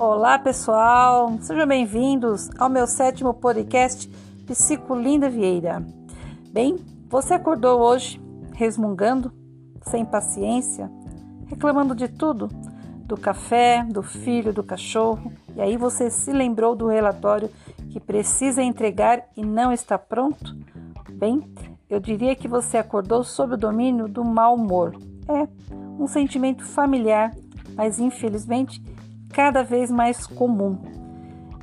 Olá pessoal, sejam bem-vindos ao meu sétimo podcast Psicolinda Vieira. Bem, você acordou hoje resmungando, sem paciência, reclamando de tudo? Do café, do filho, do cachorro, e aí você se lembrou do relatório que precisa entregar e não está pronto? Bem, eu diria que você acordou sob o domínio do mau humor. É um sentimento familiar, mas infelizmente cada vez mais comum.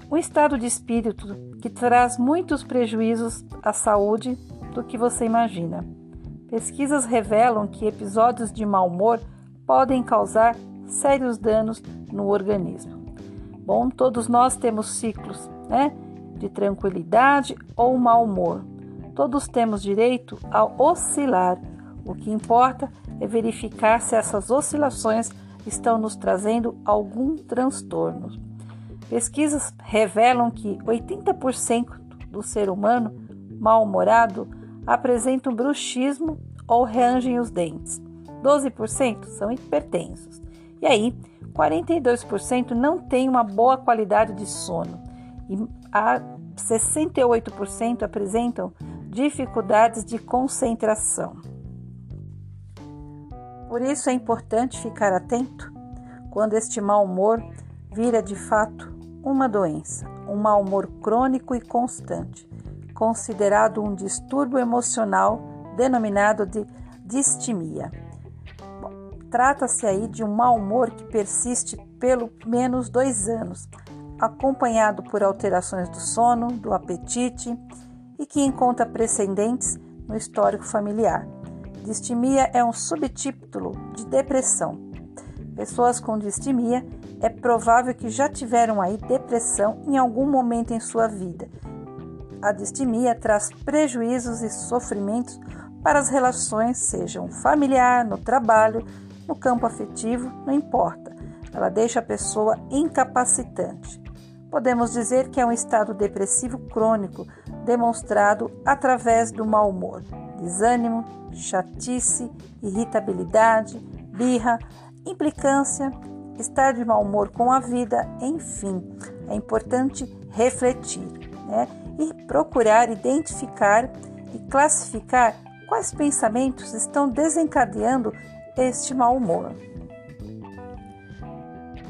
Um estado de espírito que traz muitos prejuízos à saúde do que você imagina. Pesquisas revelam que episódios de mau humor podem causar sérios danos no organismo. Bom, todos nós temos ciclos, né? De tranquilidade ou mau humor. Todos temos direito a oscilar. O que importa é verificar se essas oscilações estão nos trazendo algum transtorno. Pesquisas revelam que 80% do ser humano mal-humorado apresentam bruxismo ou rangem os dentes. 12% são hipertensos. E aí, 42% não têm uma boa qualidade de sono. E a 68% apresentam dificuldades de concentração. Por isso é importante ficar atento quando este mau humor vira de fato uma doença, um mau humor crônico e constante, considerado um distúrbio emocional denominado de distimia. Trata-se aí de um mau humor que persiste pelo menos dois anos, acompanhado por alterações do sono, do apetite e que encontra precedentes no histórico familiar. Distimia é um subtítulo de depressão. Pessoas com distimia é provável que já tiveram aí depressão em algum momento em sua vida. A distimia traz prejuízos e sofrimentos para as relações, sejam familiar, no trabalho, no campo afetivo, não importa. Ela deixa a pessoa incapacitante. Podemos dizer que é um estado depressivo crônico demonstrado através do mau humor desânimo, chatice, irritabilidade, birra, implicância, estar de mau humor com a vida, enfim, é importante refletir né? e procurar identificar e classificar quais pensamentos estão desencadeando este mau humor.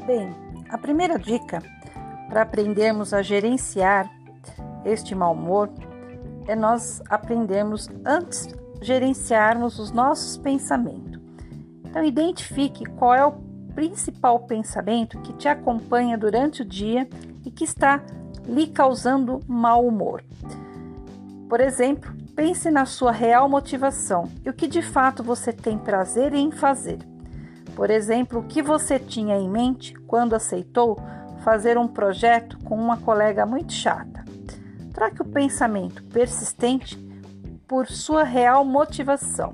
Bem, a primeira dica para aprendermos a gerenciar este mau humor é nós aprendermos antes gerenciarmos os nossos pensamentos. Então, identifique qual é o principal pensamento que te acompanha durante o dia e que está lhe causando mau humor. Por exemplo, pense na sua real motivação e o que de fato você tem prazer em fazer. Por exemplo, o que você tinha em mente quando aceitou fazer um projeto com uma colega muito chata. Traque o pensamento persistente por sua real motivação.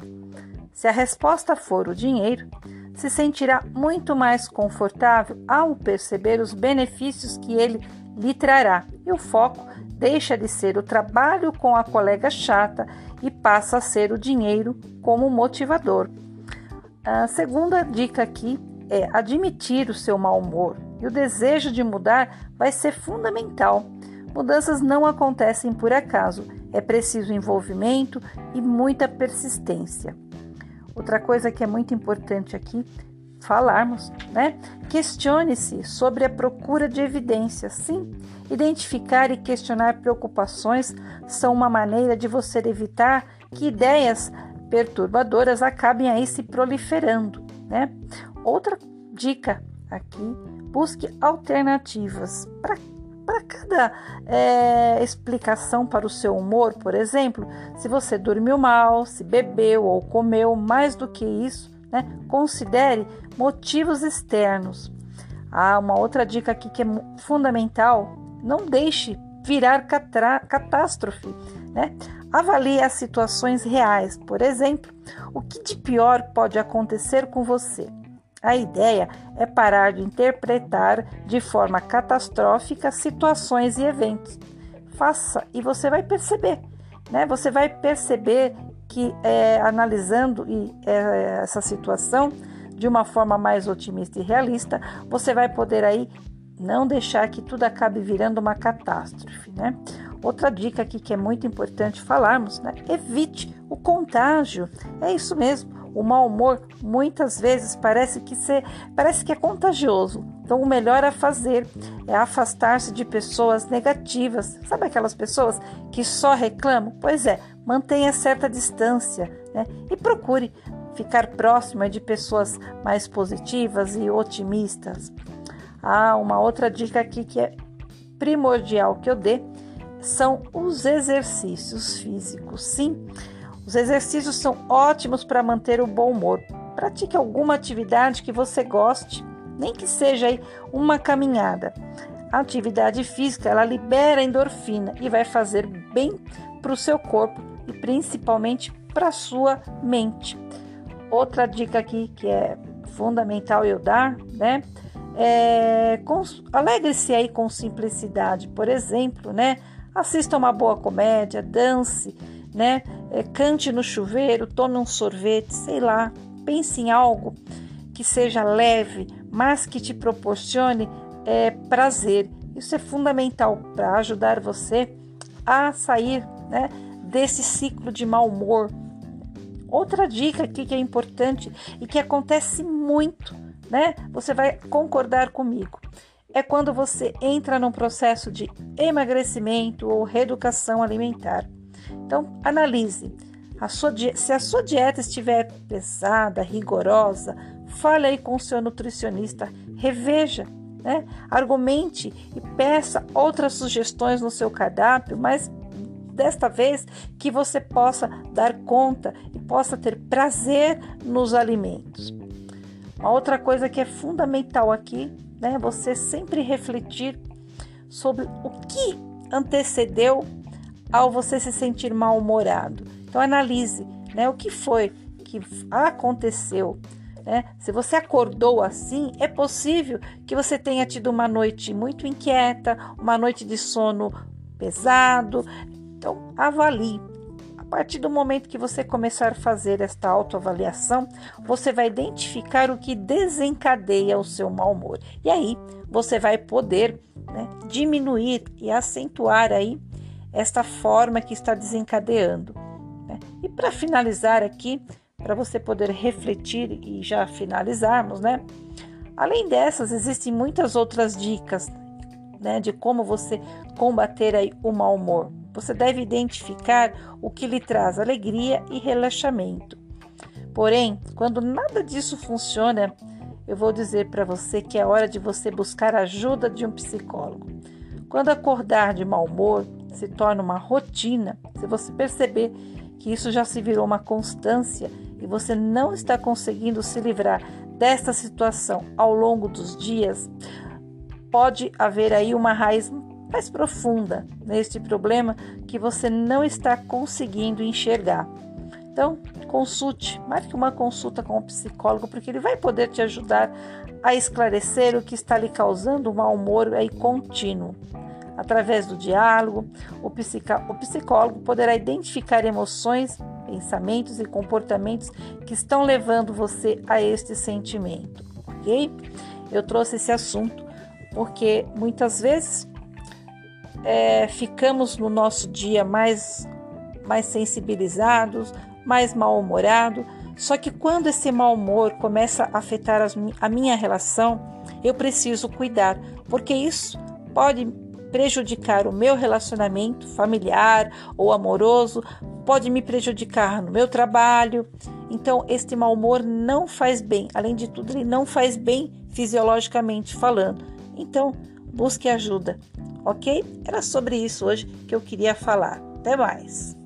Se a resposta for o dinheiro, se sentirá muito mais confortável ao perceber os benefícios que ele lhe trará e o foco deixa de ser o trabalho com a colega chata e passa a ser o dinheiro como motivador. A segunda dica aqui é admitir o seu mau humor e o desejo de mudar vai ser fundamental. Mudanças não acontecem por acaso, é preciso envolvimento e muita persistência. Outra coisa que é muito importante aqui falarmos, né? Questione-se sobre a procura de evidências. Sim, identificar e questionar preocupações são uma maneira de você evitar que ideias perturbadoras acabem aí se proliferando, né? Outra dica aqui, busque alternativas para para cada é, explicação para o seu humor, por exemplo, se você dormiu mal, se bebeu ou comeu, mais do que isso, né, considere motivos externos. Há uma outra dica aqui que é fundamental: não deixe virar catástrofe. Né? Avalie as situações reais, por exemplo, o que de pior pode acontecer com você. A ideia é parar de interpretar de forma catastrófica situações e eventos. Faça e você vai perceber, né? Você vai perceber que é, analisando é, essa situação de uma forma mais otimista e realista, você vai poder aí não deixar que tudo acabe virando uma catástrofe, né? Outra dica aqui que é muito importante falarmos, né? Evite o contágio. É isso mesmo. O mau humor muitas vezes parece que ser, parece que é contagioso. Então o melhor a fazer é afastar-se de pessoas negativas. Sabe aquelas pessoas que só reclamam? Pois é, mantenha certa distância, né? E procure ficar próxima de pessoas mais positivas e otimistas. Ah, uma outra dica aqui que é primordial que eu dê são os exercícios físicos. Sim, os exercícios são ótimos para manter o bom humor. Pratique alguma atividade que você goste, nem que seja aí uma caminhada. A atividade física ela libera endorfina e vai fazer bem para o seu corpo e principalmente para a sua mente. Outra dica aqui que é fundamental eu dar, né? É, alegre-se aí com simplicidade, por exemplo, né? Assista uma boa comédia, dance, né? É, cante no chuveiro, tome um sorvete, sei lá. Pense em algo que seja leve, mas que te proporcione é, prazer. Isso é fundamental para ajudar você a sair né, desse ciclo de mau humor. Outra dica aqui que é importante e que acontece muito, né? Você vai concordar comigo é quando você entra num processo de emagrecimento ou reeducação alimentar. Então, analise. A sua, se a sua dieta estiver pesada, rigorosa, fale aí com o seu nutricionista, reveja, né? argumente e peça outras sugestões no seu cardápio, mas desta vez que você possa dar conta e possa ter prazer nos alimentos. Uma outra coisa que é fundamental aqui né? Você sempre refletir sobre o que antecedeu ao você se sentir mal-humorado. Então analise, né? O que foi que aconteceu, né? Se você acordou assim, é possível que você tenha tido uma noite muito inquieta, uma noite de sono pesado. Então avalie a partir do momento que você começar a fazer esta autoavaliação, você vai identificar o que desencadeia o seu mau humor. E aí você vai poder né, diminuir e acentuar aí esta forma que está desencadeando. Né? E para finalizar aqui, para você poder refletir e já finalizarmos, né? Além dessas, existem muitas outras dicas né, de como você combater aí o mau humor. Você deve identificar o que lhe traz alegria e relaxamento. Porém, quando nada disso funciona, eu vou dizer para você que é hora de você buscar a ajuda de um psicólogo. Quando acordar de mau humor se torna uma rotina, se você perceber que isso já se virou uma constância e você não está conseguindo se livrar desta situação ao longo dos dias, pode haver aí uma raiz mais profunda neste problema que você não está conseguindo enxergar. Então, consulte, marque uma consulta com o psicólogo, porque ele vai poder te ajudar a esclarecer o que está lhe causando um mau humor aí contínuo. Através do diálogo, o, o psicólogo poderá identificar emoções, pensamentos e comportamentos que estão levando você a este sentimento, ok? Eu trouxe esse assunto porque muitas vezes é, ficamos no nosso dia mais, mais sensibilizados, mais mal-humorados. Só que quando esse mau humor começa a afetar as, a minha relação, eu preciso cuidar, porque isso pode prejudicar o meu relacionamento familiar ou amoroso, pode me prejudicar no meu trabalho. Então, este mau humor não faz bem. Além de tudo, ele não faz bem fisiologicamente falando. Então, busque ajuda ok? Era sobre isso hoje que eu queria falar. Até mais!